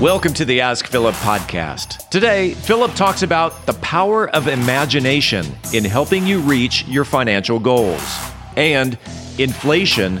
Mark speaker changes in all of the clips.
Speaker 1: Welcome to the Ask Philip podcast. Today, Philip talks about the power of imagination in helping you reach your financial goals and inflation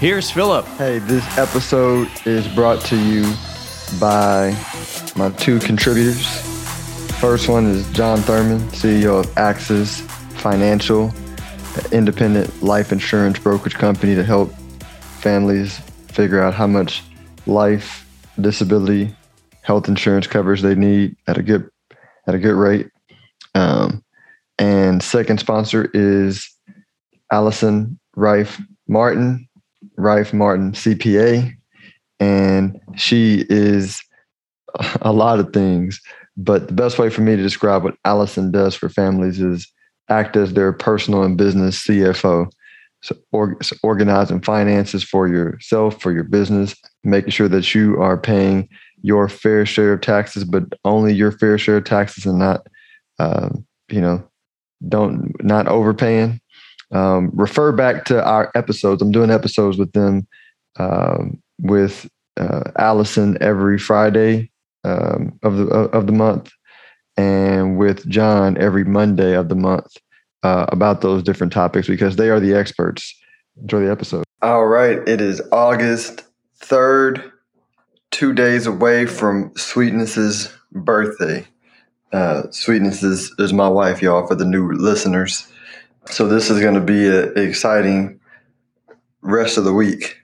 Speaker 1: here's Philip.
Speaker 2: Hey, this episode is brought to you by my two contributors. First one is John Thurman, CEO of Axis Financial, an independent life insurance brokerage company to help families figure out how much life, disability, health insurance coverage they need at a good at a good rate. Um, and second sponsor is Allison Rife Martin, Rife Martin CPA, and she is a lot of things. But the best way for me to describe what Allison does for families is act as their personal and business CFO. So, or, so organizing finances for yourself, for your business, making sure that you are paying your fair share of taxes, but only your fair share of taxes and not, um, you know, don't not overpaying um, refer back to our episodes. I'm doing episodes with them um, with uh, Allison every Friday um, of the of the month, and with John every Monday of the month uh, about those different topics because they are the experts. Enjoy the episode. All right, it is August third, two days away from Sweetness's birthday. Uh, Sweetness is, is my wife, y'all, for the new listeners. So this is going to be an exciting rest of the week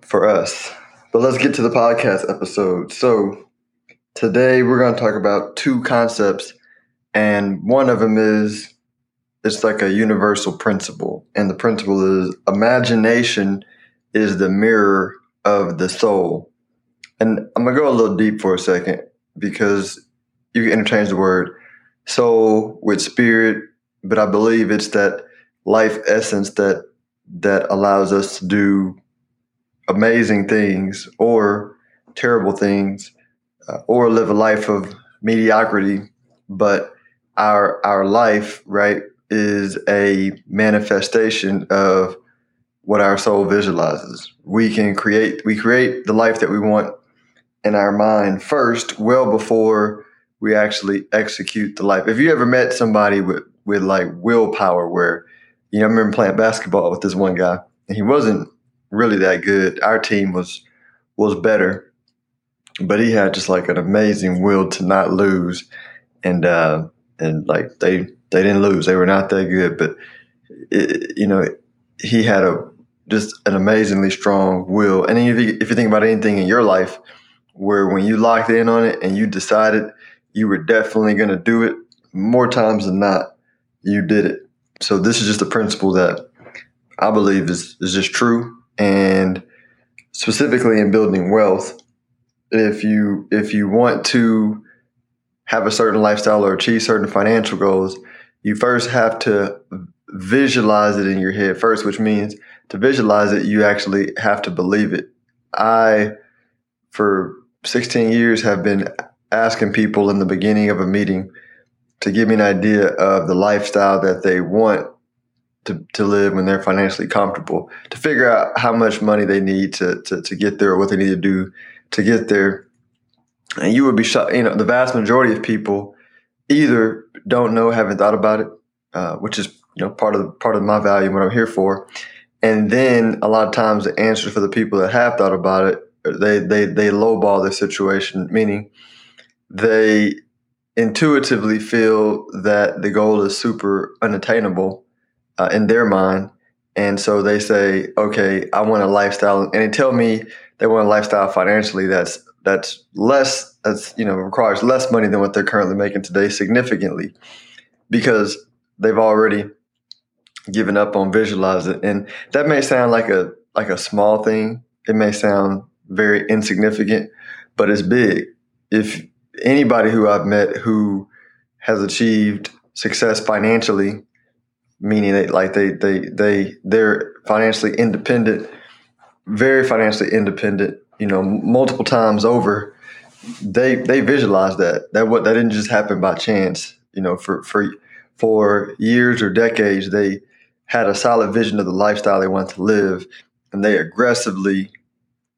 Speaker 2: for us. But let's get to the podcast episode. So today we're going to talk about two concepts, and one of them is it's like a universal principle, and the principle is imagination is the mirror of the soul. And I'm gonna go a little deep for a second because you can interchange the word soul with spirit but I believe it's that life essence that that allows us to do amazing things or terrible things uh, or live a life of mediocrity. But our our life right is a manifestation of what our soul visualizes. We can create we create the life that we want in our mind first well before we actually execute the life. If you ever met somebody with with like willpower where you know I remember playing basketball with this one guy and he wasn't really that good. Our team was was better, but he had just like an amazing will to not lose, and uh, and like they they didn't lose. They were not that good, but it, you know he had a just an amazingly strong will. And if you, if you think about anything in your life where when you locked in on it and you decided you were definitely going to do it, more times than not, you did it. So this is just a principle that I believe is, is just true. And specifically in building wealth, if you if you want to have a certain lifestyle or achieve certain financial goals, you first have to visualize it in your head first, which means to visualize it, you actually have to believe it. I, for 16 years, have been asking people in the beginning of a meeting, to give me an idea of the lifestyle that they want to, to live when they're financially comfortable, to figure out how much money they need to, to, to get there or what they need to do to get there. And you would be shocked, you know, the vast majority of people either don't know, haven't thought about it, uh, which is, you know, part of part of my value, and what I'm here for. And then a lot of times the answer for the people that have thought about it, they, they, they lowball their situation, meaning they intuitively feel that the goal is super unattainable uh, in their mind. And so they say, okay, I want a lifestyle. And they tell me they want a lifestyle financially that's that's less that's you know requires less money than what they're currently making today significantly because they've already given up on visualizing and that may sound like a like a small thing it may sound very insignificant, but it's big. If anybody who I've met who has achieved success financially, meaning that like they they they they're financially independent, very financially independent, you know, multiple times over, they they visualize that. That what that didn't just happen by chance. You know, for for for years or decades, they had a solid vision of the lifestyle they wanted to live, and they aggressively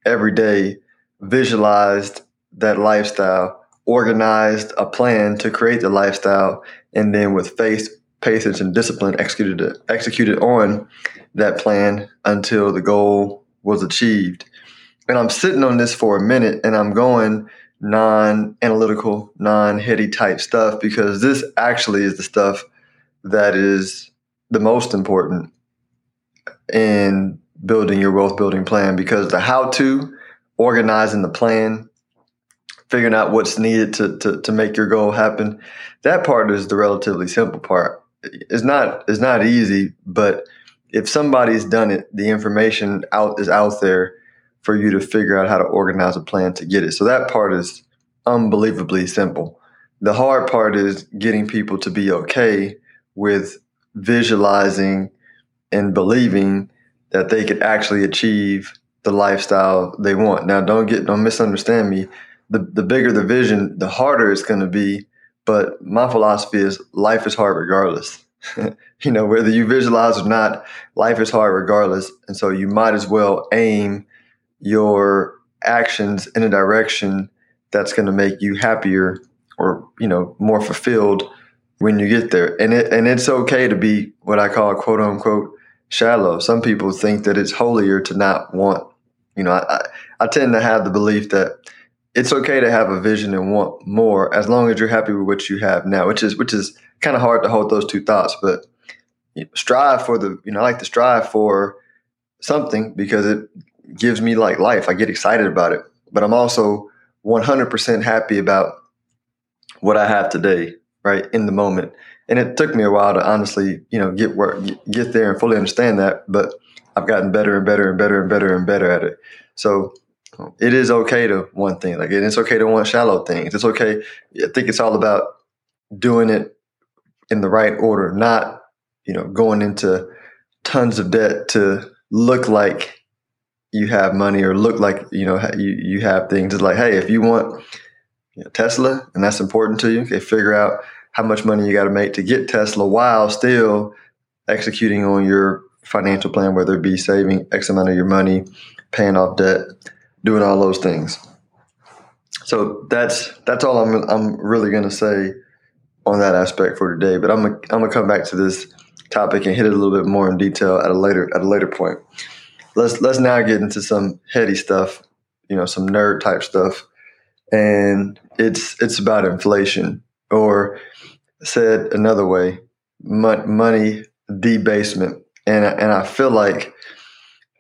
Speaker 2: every day visualized that lifestyle, organized a plan to create the lifestyle, and then with faith, patience, and discipline executed executed on that plan until the goal was achieved. And I'm sitting on this for a minute, and I'm going non-analytical, non-heady type stuff because this actually is the stuff that is the most important in building your wealth building plan because the how to organizing the plan figuring out what's needed to, to, to make your goal happen that part is the relatively simple part it's not it's not easy but if somebody's done it the information out is out there for you to figure out how to organize a plan to get it so that part is unbelievably simple the hard part is getting people to be okay with visualizing and believing that they could actually achieve the lifestyle they want. Now, don't get don't misunderstand me. The the bigger the vision, the harder it's going to be. But my philosophy is life is hard regardless. you know, whether you visualize or not, life is hard regardless. And so you might as well aim your actions in a direction that's going to make you happier or, you know, more fulfilled when you get there. And it and it's okay to be what I call quote unquote shallow. Some people think that it's holier to not want. You know, I, I tend to have the belief that it's okay to have a vision and want more as long as you're happy with what you have now, which is which is kind of hard to hold those two thoughts. But you know, strive for the you know I like to strive for something because it gives me like life. I get excited about it, but I'm also 100% happy about what I have today right in the moment. And it took me a while to honestly, you know, get work get there and fully understand that. But I've gotten better and better and better and better and better at it. So it is okay to want things like. It's okay to want shallow things. It's okay. I think it's all about doing it in the right order, not you know going into tons of debt to look like you have money or look like you know you you have things. It's like hey, if you want you know, Tesla, and that's important to you. Okay, figure out how much money you got to make to get Tesla while still executing on your financial plan, whether it be saving X amount of your money, paying off debt, doing all those things. So that's that's all I'm I'm really going to say on that aspect for today. But I'm gonna, I'm gonna come back to this topic and hit it a little bit more in detail at a later at a later point. Let's let's now get into some heady stuff, you know, some nerd type stuff and it's it's about inflation, or said another way, money debasement, and and I feel like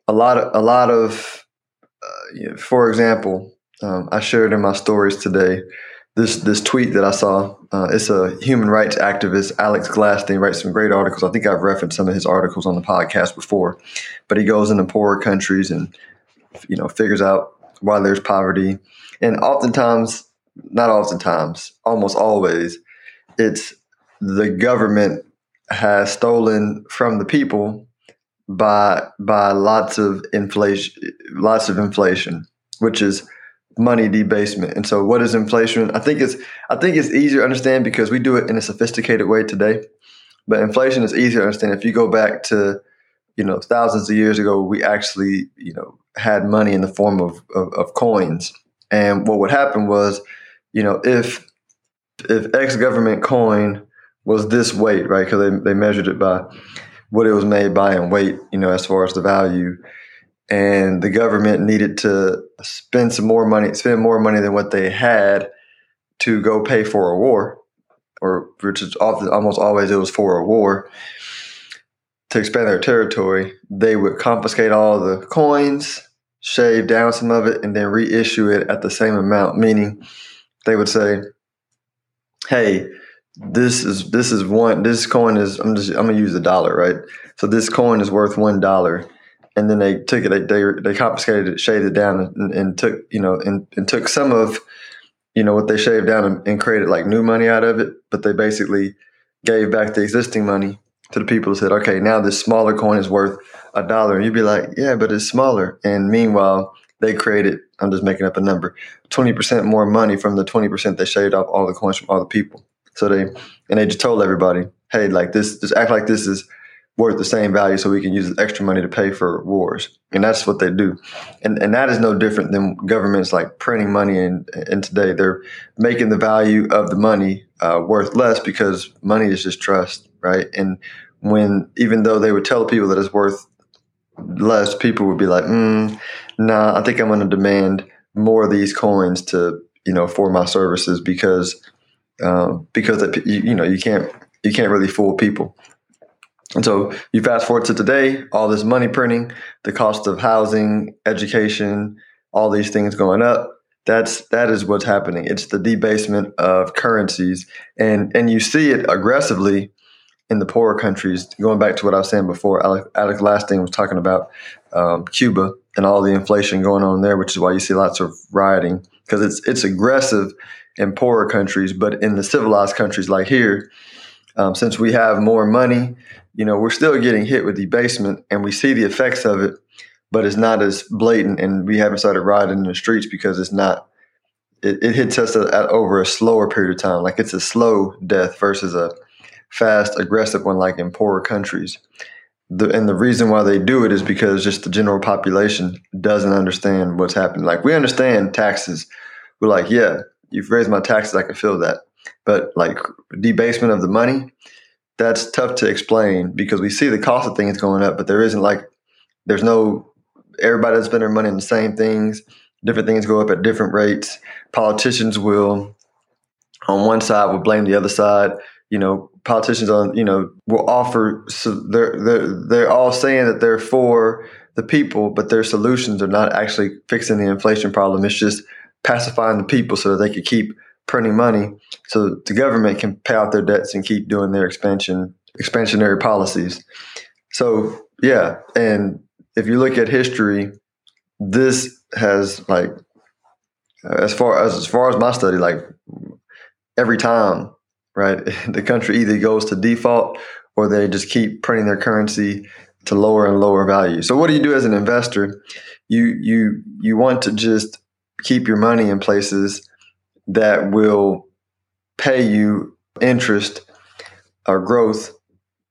Speaker 2: a lot of a lot of, uh, for example, um, I shared in my stories today this this tweet that I saw. Uh, it's a human rights activist, Alex Gladstein, writes some great articles. I think I've referenced some of his articles on the podcast before, but he goes into poorer countries and you know figures out why there's poverty and oftentimes, not oftentimes, almost always, it's the government has stolen from the people by by lots of inflation lots of inflation which is money debasement. And so what is inflation? I think it's i think it's easier to understand because we do it in a sophisticated way today. But inflation is easier to understand. If you go back to you know thousands of years ago we actually you know had money in the form of, of, of coins. And what would happen was, you know, if if X government coin was this weight, right? Because they, they measured it by what it was made by in weight, you know, as far as the value. And the government needed to spend some more money, spend more money than what they had to go pay for a war, or which is often almost always it was for a war to expand their territory. They would confiscate all the coins shave down some of it and then reissue it at the same amount meaning they would say hey this is this is one this coin is i'm just i'm gonna use a dollar right so this coin is worth one dollar and then they took it, they they, they confiscated it, shaved it down, and, and took you know and, and took some of you know what they shaved down and, and created like new money out of it. But they basically gave back the existing money to the people who said, okay, now this smaller coin is worth a dollar. And you'd be like, yeah, but it's smaller. And meanwhile, they created, I'm just making up a number, 20% more money from the 20% they shaved off all the coins from all the people. So they, and they just told everybody, hey, like this, just act like this is worth the same value so we can use extra money to pay for wars. And that's what they do. And and that is no different than governments like printing money And in today. They're making the value of the money uh, worth less because money is just trust, right? And when, even though they would tell people that it's worth less, people would be like, mm, nah, I think I'm going to demand more of these coins to, you know, for my services because, um, because, it, you, you know, you can't, you can't really fool people. And so you fast forward to today, all this money printing, the cost of housing, education, all these things going up. That's that is what's happening. It's the debasement of currencies, and and you see it aggressively in the poorer countries. Going back to what I was saying before, Alec, Alex Gladstein was talking about um, Cuba and all the inflation going on there, which is why you see lots of rioting because it's it's aggressive in poorer countries, but in the civilized countries like here, um, since we have more money you know, we're still getting hit with debasement and we see the effects of it, but it's not as blatant and we haven't started riding in the streets because it's not, it, it hits us at, at over a slower period of time. Like it's a slow death versus a fast, aggressive one, like in poorer countries. The, and the reason why they do it is because just the general population doesn't understand what's happening. Like we understand taxes. We're like, yeah, you've raised my taxes. I can feel that. But like debasement of the money, that's tough to explain because we see the cost of things going up, but there isn't like there's no everybody that's spending their money on the same things. Different things go up at different rates. Politicians will on one side will blame the other side. You know, politicians on you know will offer so they're they're they're all saying that they're for the people, but their solutions are not actually fixing the inflation problem. It's just pacifying the people so that they could keep printing money so the government can pay off their debts and keep doing their expansion expansionary policies. So yeah, and if you look at history, this has like uh, as far as as far as my study, like every time, right, the country either goes to default or they just keep printing their currency to lower and lower value. So what do you do as an investor? You you you want to just keep your money in places that will pay you interest or growth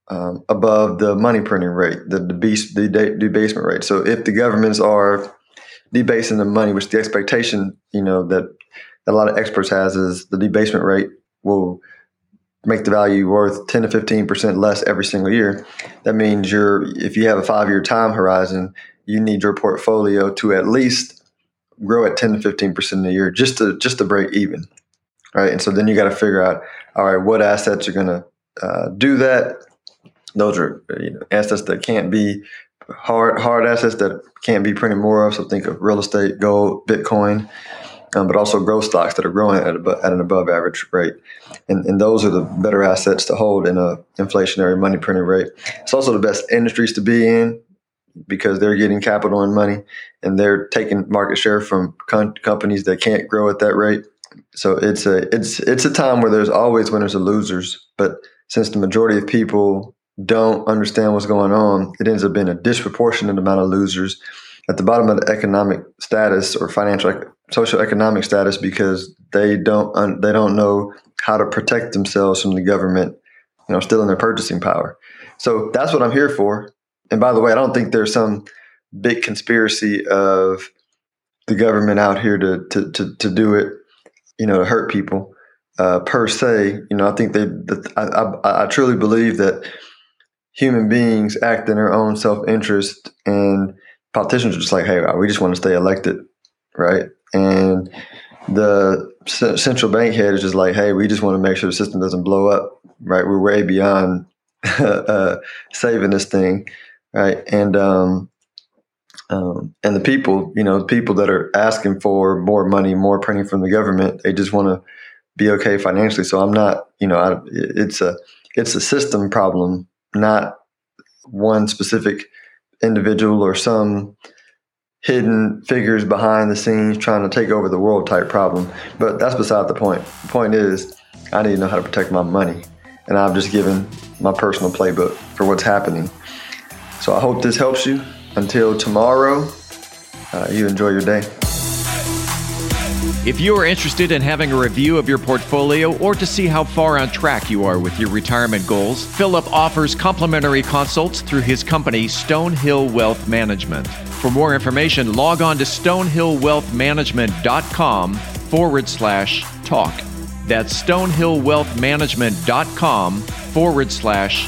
Speaker 2: um, above the money printing rate, the, the debasement rate. So if the governments are debasing the money, which the expectation, you know, that a lot of experts has is the debasement rate will make the value worth 10 to 15% less every single year. That means you're, if you have a five year time horizon, you need your portfolio to at least grow at 10 to 15% a year just to just to break even right? And so then you got to figure out all right what assets are going to uh, do that? Those are you know, assets that can't be hard hard assets that can't be printed more of. So think of real estate gold bitcoin um, but also growth stocks that are growing at, a, at an above average rate. And, and those are the better assets to hold in a inflationary money printing rate. It's also the best industries to be in because they're getting capital and money and they're taking market share from com- companies that can't grow at that rate. So it's a it's it's a time where there's always winners and losers, but since the majority of people don't understand what's going on, it ends up being a disproportionate amount of losers at the bottom of the economic status or financial social economic status because they don't they don't know how to protect themselves from the government, you know, stealing their purchasing power. So that's what I'm here for. And by the way, I don't think there's some big conspiracy of the government out here to to to, to do it, you know, to hurt people uh, per se. You know, I think they. I, I, I truly believe that human beings act in their own self interest, and politicians are just like, hey, we just want to stay elected, right? And the central bank head is just like, hey, we just want to make sure the system doesn't blow up, right? We're way beyond uh, saving this thing right? And um, um, and the people, you know, people that are asking for more money, more printing from the government, they just want to be okay financially. So I'm not, you know, I, it's a it's a system problem, not one specific individual or some hidden figures behind the scenes trying to take over the world type problem. But that's beside the point. The point is, I need to know how to protect my money. And I've just given my personal playbook for what's happening. So I hope this helps you. Until tomorrow, uh, you enjoy your day.
Speaker 1: If you are interested in having a review of your portfolio or to see how far on track you are with your retirement goals, Philip offers complimentary consults through his company, Stonehill Wealth Management. For more information, log on to stonehillwealthmanagement.com forward slash talk. That's stonehillwealthmanagement.com forward slash